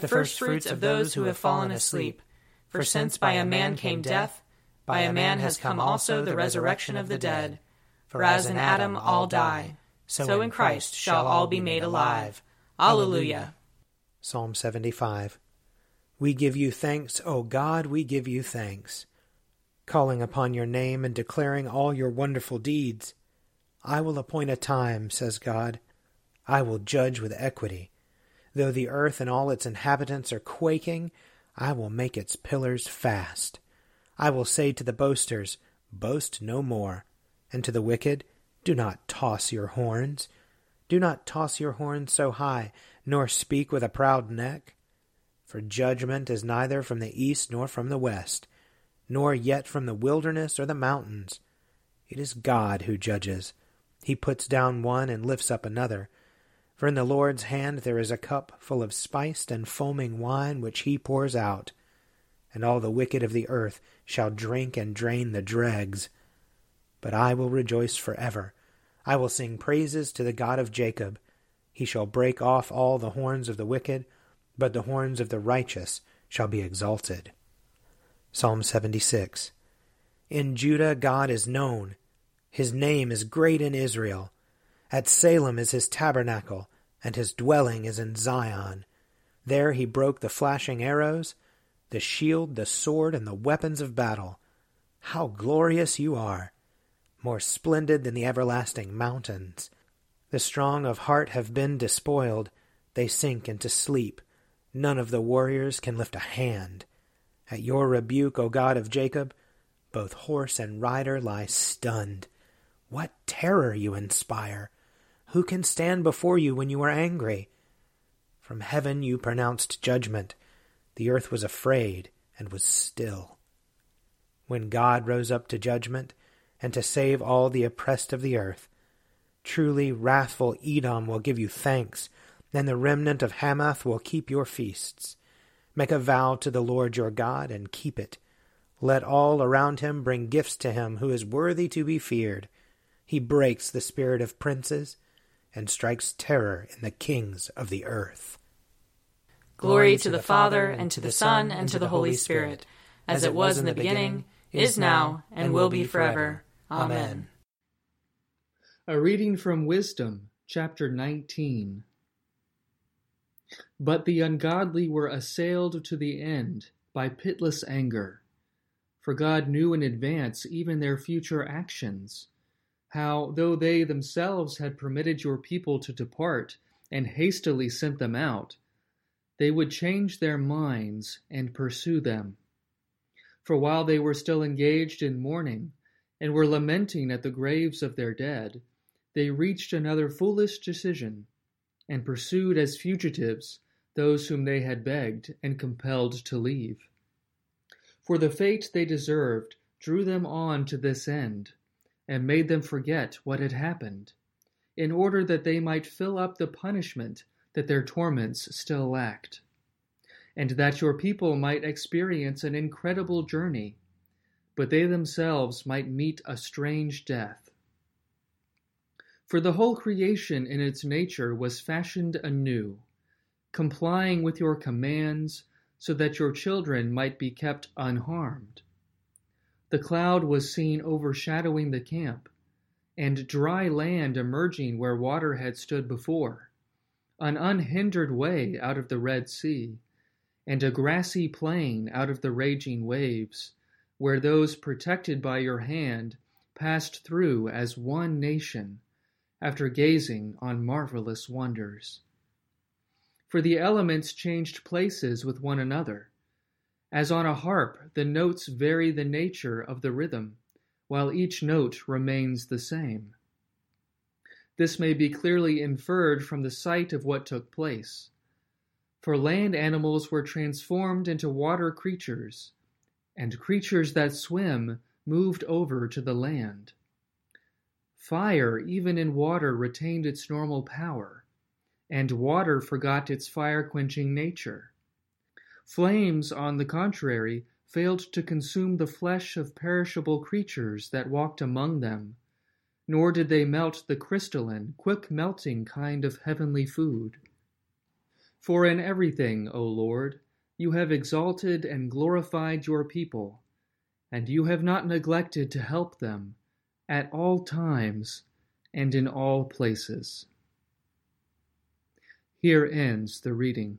the firstfruits of those who have fallen asleep. For since by a man came death, by a man has come also the resurrection of the dead. For as in Adam all die, so in Christ shall all be made alive. Alleluia. Psalm 75. We give you thanks, O God, we give you thanks. Calling upon your name and declaring all your wonderful deeds. I will appoint a time, says God. I will judge with equity. Though the earth and all its inhabitants are quaking, I will make its pillars fast. I will say to the boasters, Boast no more, and to the wicked, Do not toss your horns. Do not toss your horns so high, nor speak with a proud neck. For judgment is neither from the east nor from the west, nor yet from the wilderness or the mountains. It is God who judges. He puts down one and lifts up another. For in the Lord's hand there is a cup full of spiced and foaming wine which he pours out and all the wicked of the earth shall drink and drain the dregs. But I will rejoice forever. I will sing praises to the God of Jacob. He shall break off all the horns of the wicked, but the horns of the righteous shall be exalted. Psalm 76 In Judah God is known. His name is great in Israel. At Salem is his tabernacle, and his dwelling is in Zion. There he broke the flashing arrows the shield, the sword, and the weapons of battle. How glorious you are! More splendid than the everlasting mountains. The strong of heart have been despoiled. They sink into sleep. None of the warriors can lift a hand. At your rebuke, O God of Jacob, both horse and rider lie stunned. What terror you inspire! Who can stand before you when you are angry? From heaven you pronounced judgment. The earth was afraid and was still. When God rose up to judgment and to save all the oppressed of the earth, truly wrathful Edom will give you thanks, and the remnant of Hamath will keep your feasts. Make a vow to the Lord your God and keep it. Let all around him bring gifts to him who is worthy to be feared. He breaks the spirit of princes and strikes terror in the kings of the earth. Glory to the Father, and to the Son, and to the Holy Spirit, as it was in the beginning, is now, and will be forever. Amen. A reading from Wisdom, chapter 19. But the ungodly were assailed to the end by pitiless anger. For God knew in advance even their future actions, how, though they themselves had permitted your people to depart and hastily sent them out, they would change their minds and pursue them. For while they were still engaged in mourning, and were lamenting at the graves of their dead, they reached another foolish decision, and pursued as fugitives those whom they had begged and compelled to leave. For the fate they deserved drew them on to this end, and made them forget what had happened, in order that they might fill up the punishment that their torments still lacked, and that your people might experience an incredible journey, but they themselves might meet a strange death. For the whole creation in its nature was fashioned anew, complying with your commands, so that your children might be kept unharmed. The cloud was seen overshadowing the camp, and dry land emerging where water had stood before an unhindered way out of the Red Sea, and a grassy plain out of the raging waves, where those protected by your hand passed through as one nation, after gazing on marvelous wonders. For the elements changed places with one another. As on a harp, the notes vary the nature of the rhythm, while each note remains the same. This may be clearly inferred from the sight of what took place. For land animals were transformed into water creatures, and creatures that swim moved over to the land. Fire, even in water, retained its normal power, and water forgot its fire quenching nature. Flames, on the contrary, failed to consume the flesh of perishable creatures that walked among them nor did they melt the crystalline, quick melting kind of heavenly food. For in everything, O Lord, you have exalted and glorified your people, and you have not neglected to help them at all times and in all places. Here ends the reading.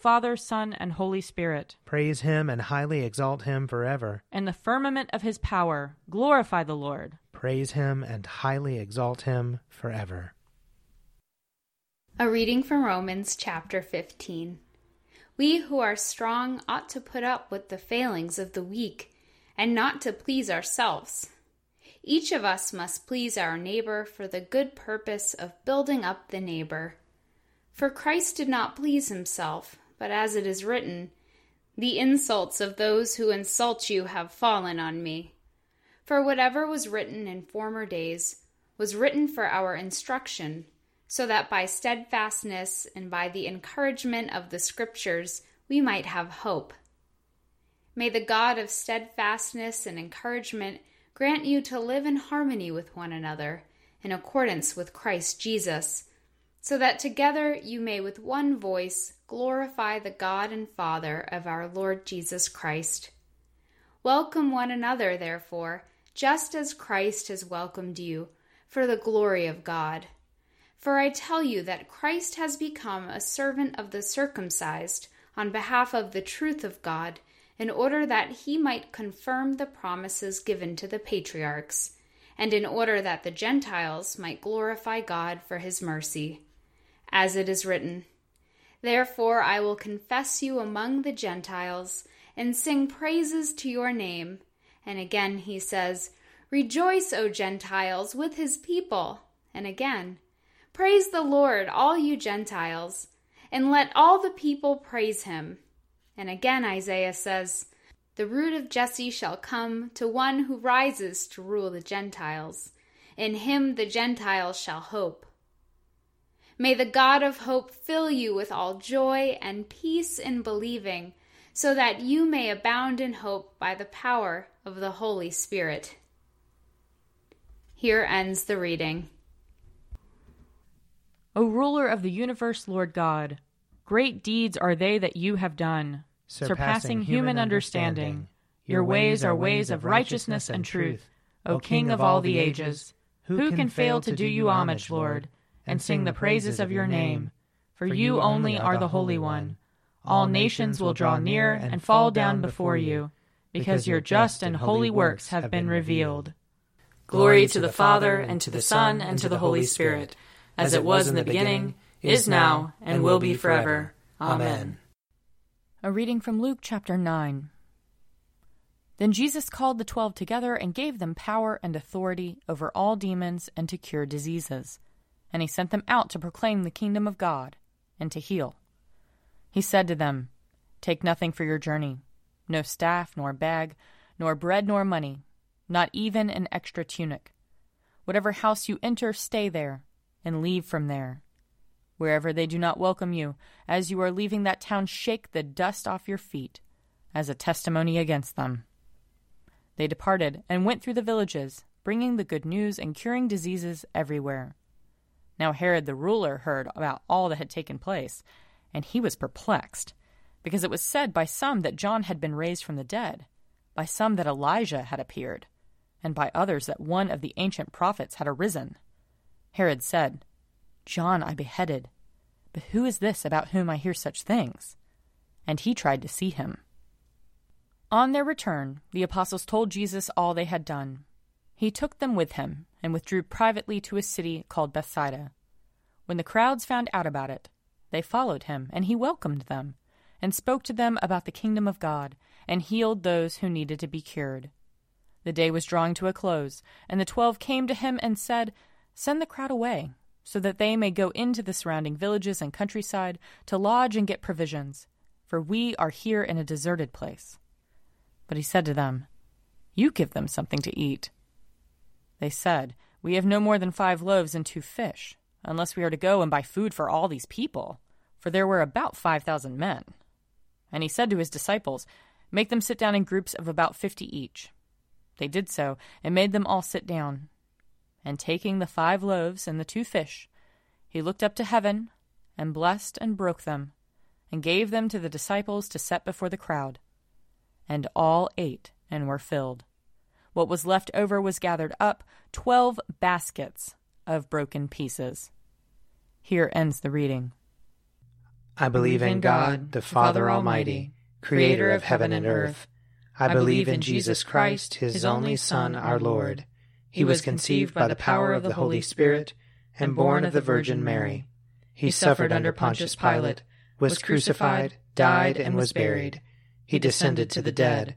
Father, Son, and Holy Spirit. Praise him and highly exalt him forever. In the firmament of his power, glorify the Lord. Praise him and highly exalt him forever. A reading from Romans chapter 15. We who are strong ought to put up with the failings of the weak and not to please ourselves. Each of us must please our neighbor for the good purpose of building up the neighbor. For Christ did not please himself, but as it is written, The insults of those who insult you have fallen on me. For whatever was written in former days was written for our instruction, so that by steadfastness and by the encouragement of the Scriptures we might have hope. May the God of steadfastness and encouragement grant you to live in harmony with one another, in accordance with Christ Jesus so that together you may with one voice glorify the God and Father of our Lord Jesus Christ. Welcome one another, therefore, just as Christ has welcomed you, for the glory of God. For I tell you that Christ has become a servant of the circumcised on behalf of the truth of God, in order that he might confirm the promises given to the patriarchs, and in order that the Gentiles might glorify God for his mercy as it is written, Therefore I will confess you among the Gentiles and sing praises to your name. And again he says, Rejoice, O Gentiles, with his people. And again, Praise the Lord, all you Gentiles, and let all the people praise him. And again Isaiah says, The root of Jesse shall come to one who rises to rule the Gentiles. In him the Gentiles shall hope. May the God of hope fill you with all joy and peace in believing, so that you may abound in hope by the power of the Holy Spirit. Here ends the reading. O ruler of the universe, Lord God, great deeds are they that you have done, surpassing human understanding. Your ways are ways of righteousness and truth, O King of all the ages. Who can fail to do you homage, Lord? And sing the praises of your name. For you only are the Holy One. All nations will draw near and fall down before you, because your just and holy works have been revealed. Glory to the Father, and to the Son, and to the Holy Spirit, as it was in the beginning, is now, and will be forever. Amen. A reading from Luke chapter 9. Then Jesus called the twelve together and gave them power and authority over all demons and to cure diseases and he sent them out to proclaim the kingdom of God and to heal. He said to them, Take nothing for your journey no staff, nor bag, nor bread, nor money, not even an extra tunic. Whatever house you enter, stay there, and leave from there. Wherever they do not welcome you, as you are leaving that town, shake the dust off your feet, as a testimony against them. They departed and went through the villages, bringing the good news and curing diseases everywhere. Now Herod the ruler heard about all that had taken place, and he was perplexed, because it was said by some that John had been raised from the dead, by some that Elijah had appeared, and by others that one of the ancient prophets had arisen. Herod said, John I beheaded, but who is this about whom I hear such things? And he tried to see him. On their return, the apostles told Jesus all they had done. He took them with him and withdrew privately to a city called Bethsaida. When the crowds found out about it, they followed him, and he welcomed them, and spoke to them about the kingdom of God, and healed those who needed to be cured. The day was drawing to a close, and the twelve came to him and said, Send the crowd away, so that they may go into the surrounding villages and countryside to lodge and get provisions, for we are here in a deserted place. But he said to them, You give them something to eat. They said, We have no more than five loaves and two fish, unless we are to go and buy food for all these people, for there were about five thousand men. And he said to his disciples, Make them sit down in groups of about fifty each. They did so, and made them all sit down. And taking the five loaves and the two fish, he looked up to heaven, and blessed and broke them, and gave them to the disciples to set before the crowd. And all ate and were filled. What was left over was gathered up, twelve baskets of broken pieces. Here ends the reading. I believe in God, the Father Almighty, creator of heaven and earth. I believe in Jesus Christ, his only Son, our Lord. He was conceived by the power of the Holy Spirit and born of the Virgin Mary. He suffered under Pontius Pilate, was crucified, died, and was buried. He descended to the dead.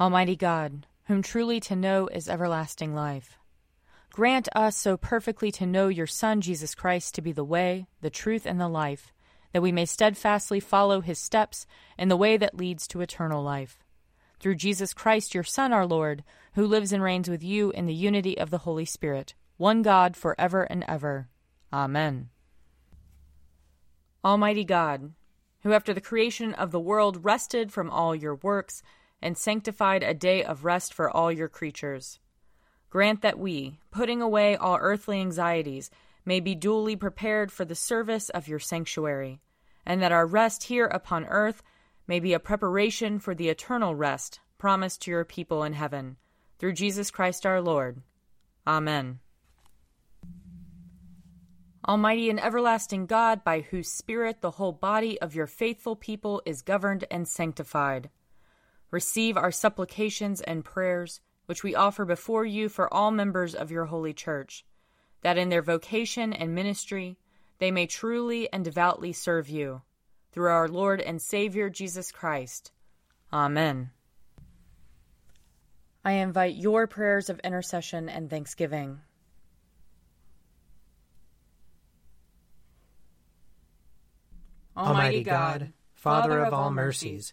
Almighty God, whom truly to know is everlasting life, Grant us so perfectly to know your Son, Jesus Christ, to be the way, the truth, and the life, that we may steadfastly follow his steps in the way that leads to eternal life. Through Jesus Christ, your Son, our Lord, who lives and reigns with you in the unity of the Holy Spirit, one God, for ever and ever. Amen. Almighty God, who after the creation of the world rested from all your works and sanctified a day of rest for all your creatures, grant that we, putting away all earthly anxieties, may be duly prepared for the service of your sanctuary, and that our rest here upon earth may be a preparation for the eternal rest promised to your people in heaven. Through Jesus Christ our Lord. Amen. Almighty and everlasting God, by whose Spirit the whole body of your faithful people is governed and sanctified, receive our supplications and prayers, which we offer before you for all members of your holy church, that in their vocation and ministry they may truly and devoutly serve you. Through our Lord and Savior Jesus Christ. Amen. I invite your prayers of intercession and thanksgiving. Almighty God, Father of all mercies,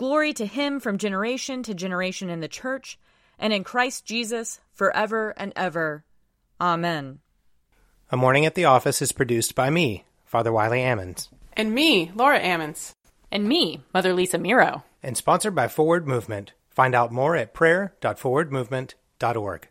Glory to Him from generation to generation in the Church and in Christ Jesus forever and ever. Amen. A Morning at the Office is produced by me, Father Wiley Ammons, And me, Laura Ammons. And me, Mother Lisa Meirow. and sponsored by Forward Movement. Find out more at prayer.forwardmovement.org.